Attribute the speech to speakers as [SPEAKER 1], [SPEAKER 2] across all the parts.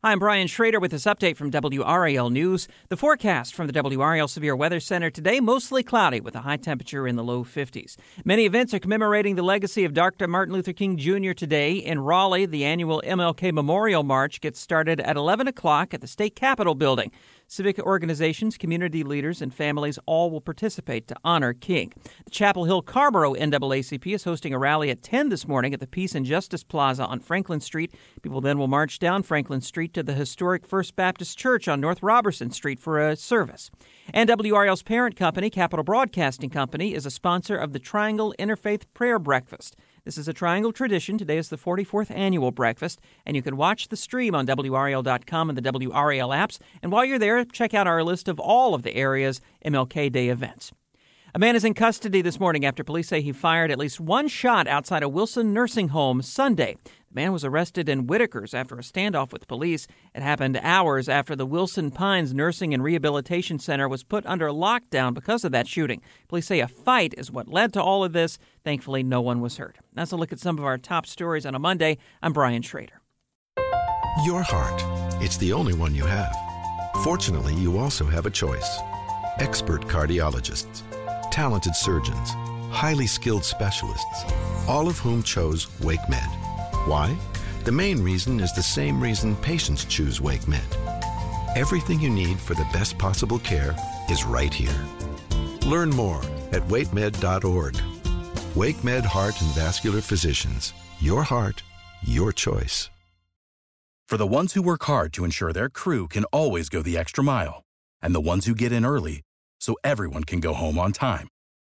[SPEAKER 1] I'm Brian Schrader with this update from WRAL News. The forecast from the WRAL Severe Weather Center today mostly cloudy with a high temperature in the low 50s. Many events are commemorating the legacy of Dr. Martin Luther King Jr. today. In Raleigh, the annual MLK Memorial March gets started at 11 o'clock at the State Capitol building. Civic organizations, community leaders, and families all will participate to honor King. The Chapel Hill Carrboro NAACP is hosting a rally at 10 this morning at the Peace and Justice Plaza on Franklin Street. People then will march down Franklin Street to the historic First Baptist Church on North Roberson Street for a service. And WRAL's parent company, Capital Broadcasting Company, is a sponsor of the Triangle Interfaith Prayer Breakfast. This is a Triangle tradition. Today is the 44th annual breakfast, and you can watch the stream on WRAL.com and the WRAL apps. And while you're there, check out our list of all of the area's MLK Day events. A man is in custody this morning after police say he fired at least one shot outside a Wilson nursing home Sunday. The man was arrested in Whitakers after a standoff with police. It happened hours after the Wilson Pines Nursing and Rehabilitation Center was put under lockdown because of that shooting. Police say a fight is what led to all of this. Thankfully, no one was hurt. That's a look at some of our top stories on a Monday. I'm Brian Schrader.
[SPEAKER 2] Your heart. It's the only one you have. Fortunately, you also have a choice. Expert cardiologists, talented surgeons, highly skilled specialists, all of whom chose WakeMed. Why? The main reason is the same reason patients choose WakeMed. Everything you need for the best possible care is right here. Learn more at wakemed.org. WakeMed Heart and Vascular Physicians. Your heart, your choice.
[SPEAKER 3] For the ones who work hard to ensure their crew can always go the extra mile, and the ones who get in early so everyone can go home on time,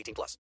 [SPEAKER 4] 18 plus.